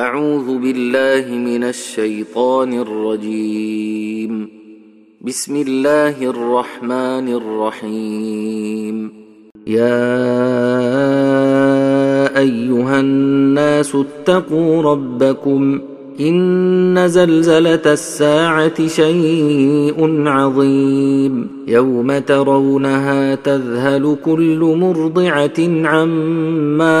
أعوذ بالله من الشيطان الرجيم. بسم الله الرحمن الرحيم. يا أيها الناس اتقوا ربكم إن زلزلة الساعة شيء عظيم. يوم ترونها تذهل كل مرضعة عما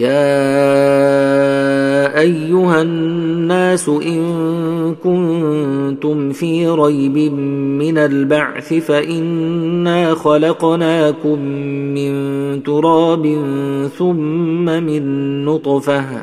يا ايها الناس ان كنتم في ريب من البعث فانا خلقناكم من تراب ثم من نطفه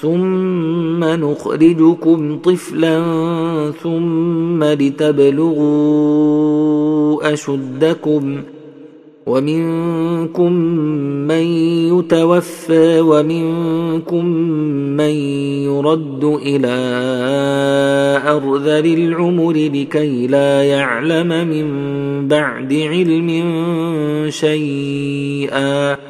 ثم نخرجكم طفلا ثم لتبلغوا اشدكم ومنكم من يتوفى ومنكم من يرد إلى ارذل العمر لكي لا يعلم من بعد علم شيئا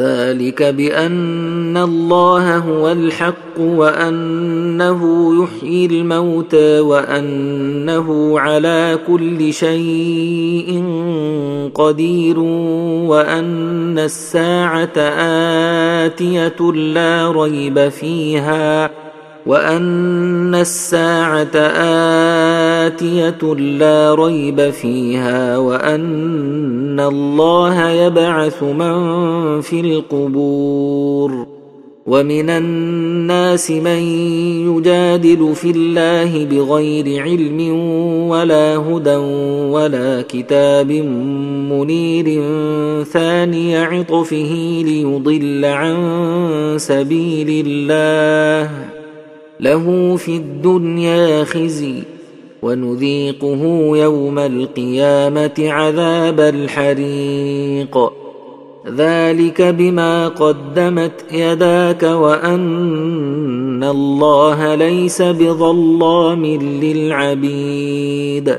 ذلك بأن الله هو الحق وأنه يحيي الموتى وأنه على كل شيء قدير وأن الساعة آتية لا ريب فيها وان الساعة اتيه لا ريب فيها وان الله يبعث من في القبور ومن الناس من يجادل في الله بغير علم ولا هدى ولا كتاب منير ثاني عطفه ليضل عن سبيل الله له في الدنيا خزي ونذيقه يوم القيامة عذاب الحريق. ذلك بما قدمت يداك وأن الله ليس بظلام للعبيد.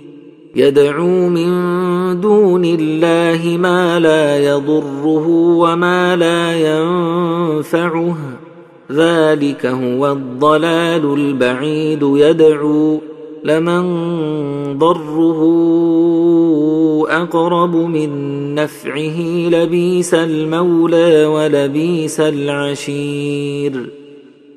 يدعو من دون الله ما لا يضره وما لا ينفعه. ذلك هو الضلال البعيد. يدعو لمن ضره أقرب من نفعه. لبيس المولى ولبيس العشير.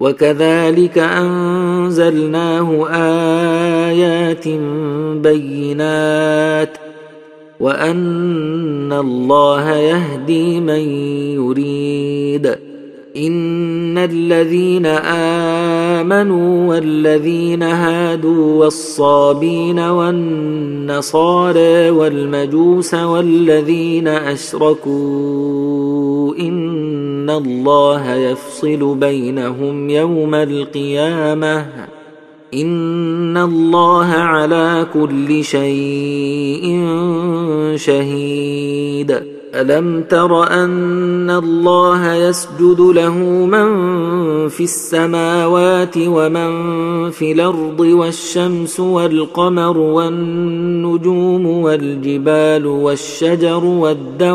وكذلك أنزلناه آيات بينات وأن الله يهدي من يريد إن الذين آمنوا والذين هادوا والصابين والنصارى والمجوس والذين أشركوا ان الله يفصل بينهم يوم القيامه ان الله على كل شيء شهيد الم تر ان الله يسجد له من في السماوات ومن في الأرض والشمس والقمر والنجوم والجبال والشجر والدواب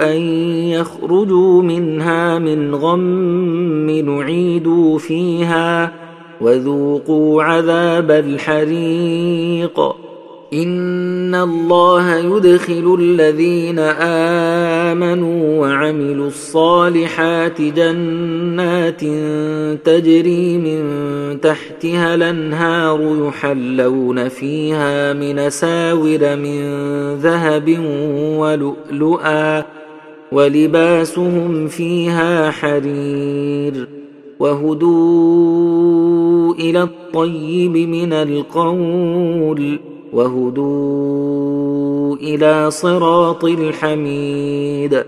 أن يخرجوا منها من غم نعيدوا فيها وذوقوا عذاب الحريق. إن الله يدخل الذين آمنوا وعملوا الصالحات جنات تجري من تحتها الأنهار يحلون فيها من ساور من ذهب ولؤلؤا ولباسهم فيها حرير وهدوا إلى الطيب من القول وهدوا إلى صراط الحميد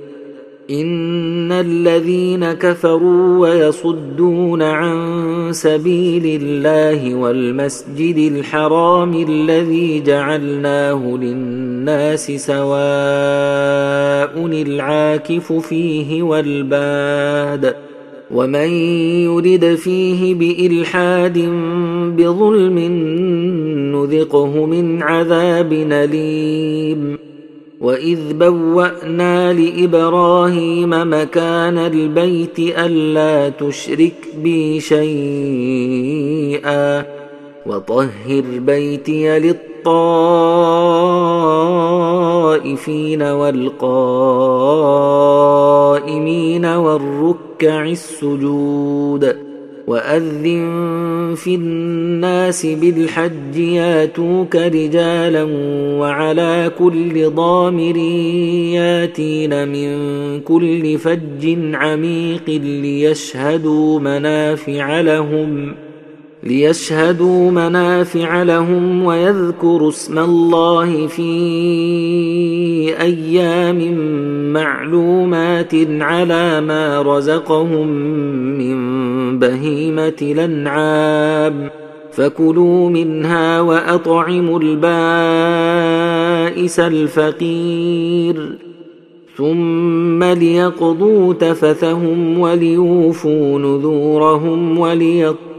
ان الذين كفروا ويصدون عن سبيل الله والمسجد الحرام الذي جعلناه للناس سواء العاكف فيه والباد ومن يرد فيه بالحاد بظلم نذقه من عذاب اليم واذ بوانا لابراهيم مكان البيت الا تشرك بي شيئا وطهر بيتي للطائفين والقائمين والركع السجود وأذن في الناس بالحج ياتوك رجالا وعلى كل ضامر ياتين من كل فج عميق ليشهدوا منافع لهم. ليشهدوا منافع لهم ويذكروا اسم الله في أيام معلومات على ما رزقهم من بهيمة الأنعام. فكلوا منها وأطعموا البائس الفقير. ثم ليقضوا تفثهم وليوفوا نذورهم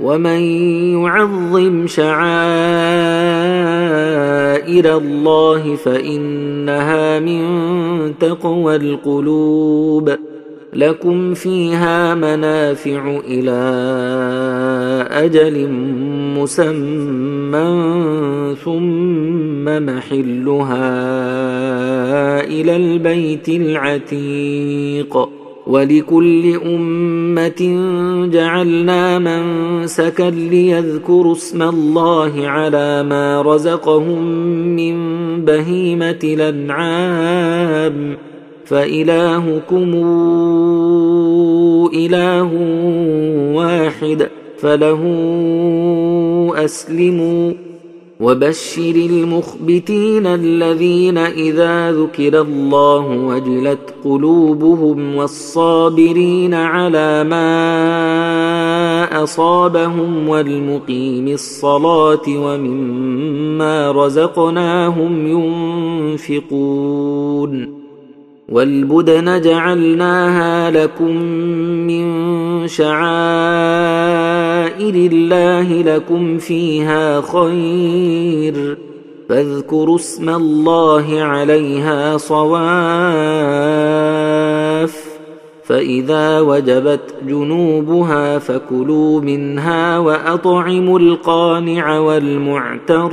ومن يعظم شعائر الله فانها من تقوى القلوب لكم فيها منافع إلى أجل مسمى ثم محلها إلى البيت العتيق ولكل أمة جعلنا منسكا ليذكروا اسم الله على ما رزقهم من بهيمة الأنعام. فإلهكم إله واحد فله أسلموا. وبشر المخبتين الذين إذا ذكر الله وجلت قلوبهم والصابرين على ما أصابهم والمقيم الصلاة ومما رزقناهم ينفقون والبدن جعلناها لكم من شعائر الله لكم فيها خير فاذكروا اسم الله عليها صواف فاذا وجبت جنوبها فكلوا منها واطعموا القانع والمعتر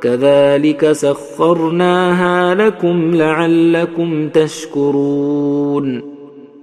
كذلك سخرناها لكم لعلكم تشكرون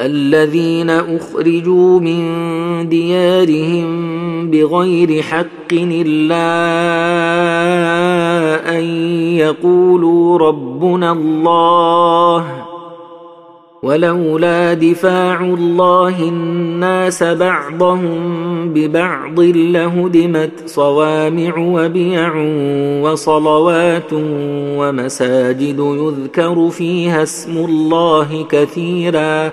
الذين أخرجوا من ديارهم بغير حق إلا أن يقولوا ربنا الله ولولا دفاع الله الناس بعضهم ببعض لهدمت صوامع وبيع وصلوات ومساجد يذكر فيها اسم الله كثيرا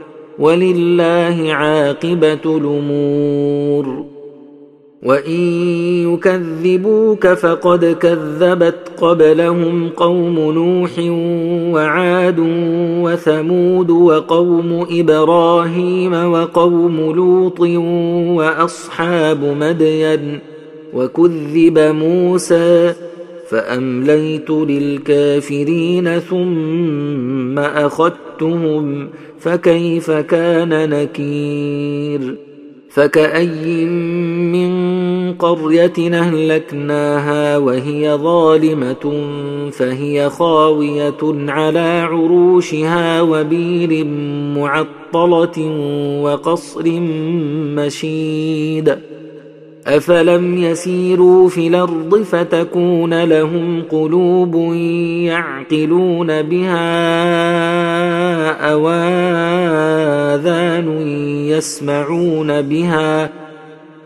ولله عاقبة الأمور. وإن يكذبوك فقد كذبت قبلهم قوم نوح وعاد وثمود وقوم إبراهيم وقوم لوط وأصحاب مدين. وكذب موسى فامليت للكافرين ثم أخذتهم فكيف كان نكير؟ فكأي من قرية أهلكناها وهي ظالمة فهي خاوية على عروشها وبير معطلة وقصر مشيد. افلم يسيروا في الأرض فتكون لهم قلوب يعقلون بها أو اذان يسمعون بها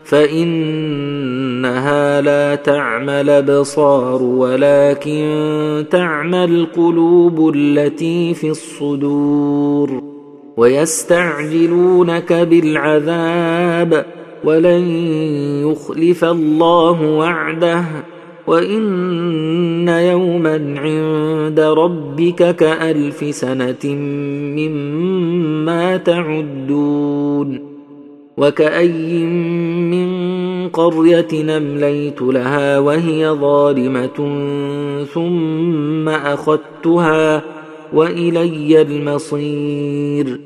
فانها لا تعمى الابصار ولكن تعمى القلوب التي في الصدور ويستعجلونك بالعذاب ولن يخلف الله وعده وإن يوما عند ربك كألف سنة مما تعدون وكأي من قرية نمليت لها وهي ظالمة ثم أخذتها وإلي المصير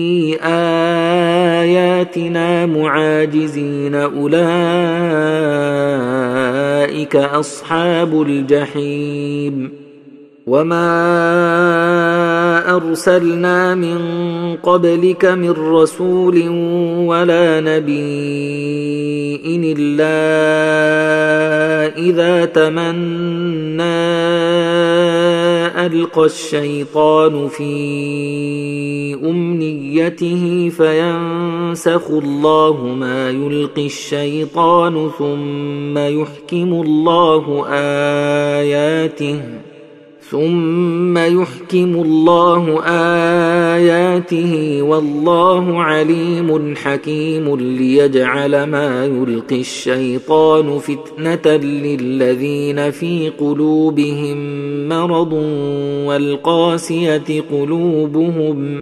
اياتنا معاجزين اولئك اصحاب الجحيم وما ارسلنا من قبلك من رسول ولا نبي الا اذا تمنى القى الشيطان في امنيته فينسخ الله ما يلقي الشيطان ثم يحكم الله اياته ثم يحكم الله اياته والله عليم حكيم ليجعل ما يلقي الشيطان فتنه للذين في قلوبهم مرض والقاسيه قلوبهم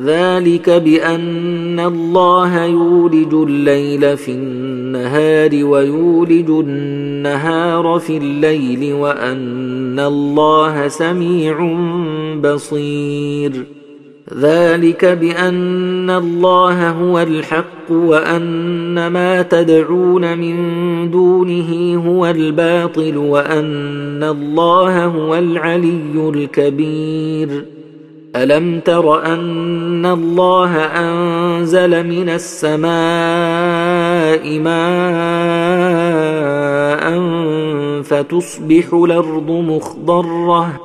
ذلك بأن الله يولج الليل في النهار ويولج النهار في الليل وأن الله سميع بصير. ذلك بأن الله هو الحق وأن ما تدعون من دونه هو الباطل وأن الله هو العلي الكبير. ألم تر أن الله أنزل من السماء ماء فتصبح الأرض مخضرة؟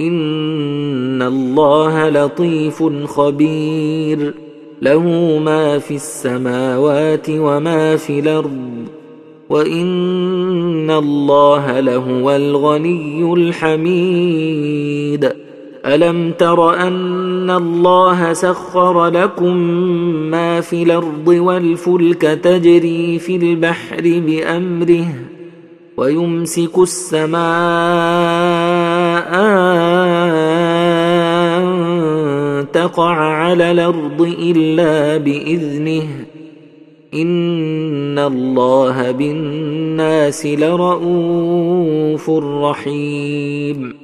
إن الله لطيف خبير. له ما في السماوات وما في الأرض. وإن الله لهو الغني الحميد. ألم تر أن الله سخر لكم ما في الأرض والفلك تجري في البحر بأمره ويمسك السماء أن تقع على الأرض إلا بإذنه إن الله بالناس لرءوف رحيم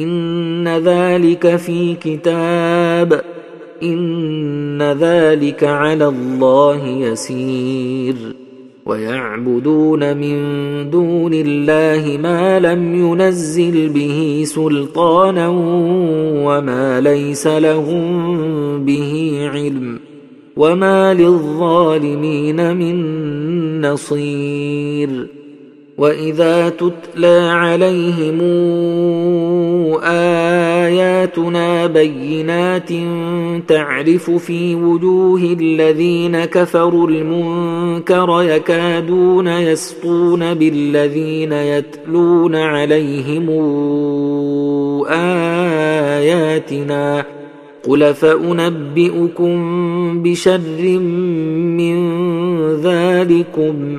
إن ذلك في كتاب إن ذلك على الله يسير. ويعبدون من دون الله ما لم ينزل به سلطانا وما ليس لهم به علم وما للظالمين من نصير. واذا تتلى عليهم اياتنا بينات تعرف في وجوه الذين كفروا المنكر يكادون يسطون بالذين يتلون عليهم اياتنا قل فانبئكم بشر من ذلكم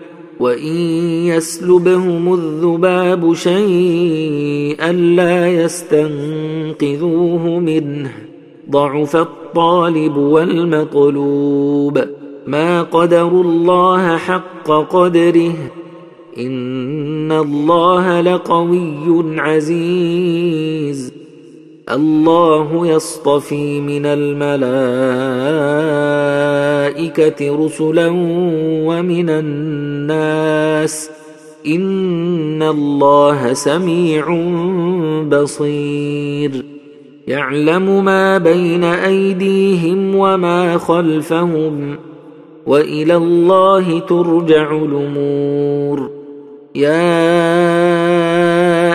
وان يسلبهم الذباب شيئا لا يستنقذوه منه ضعف الطالب والمطلوب ما قدروا الله حق قدره ان الله لقوي عزيز الله يصطفي من الملائكة رسلا ومن الناس إن الله سميع بصير يعلم ما بين أيديهم وما خلفهم وإلى الله ترجع الأمور يا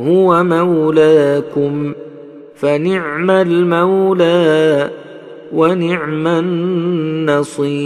هو مولاكم فنعم المولى ونعم النصير.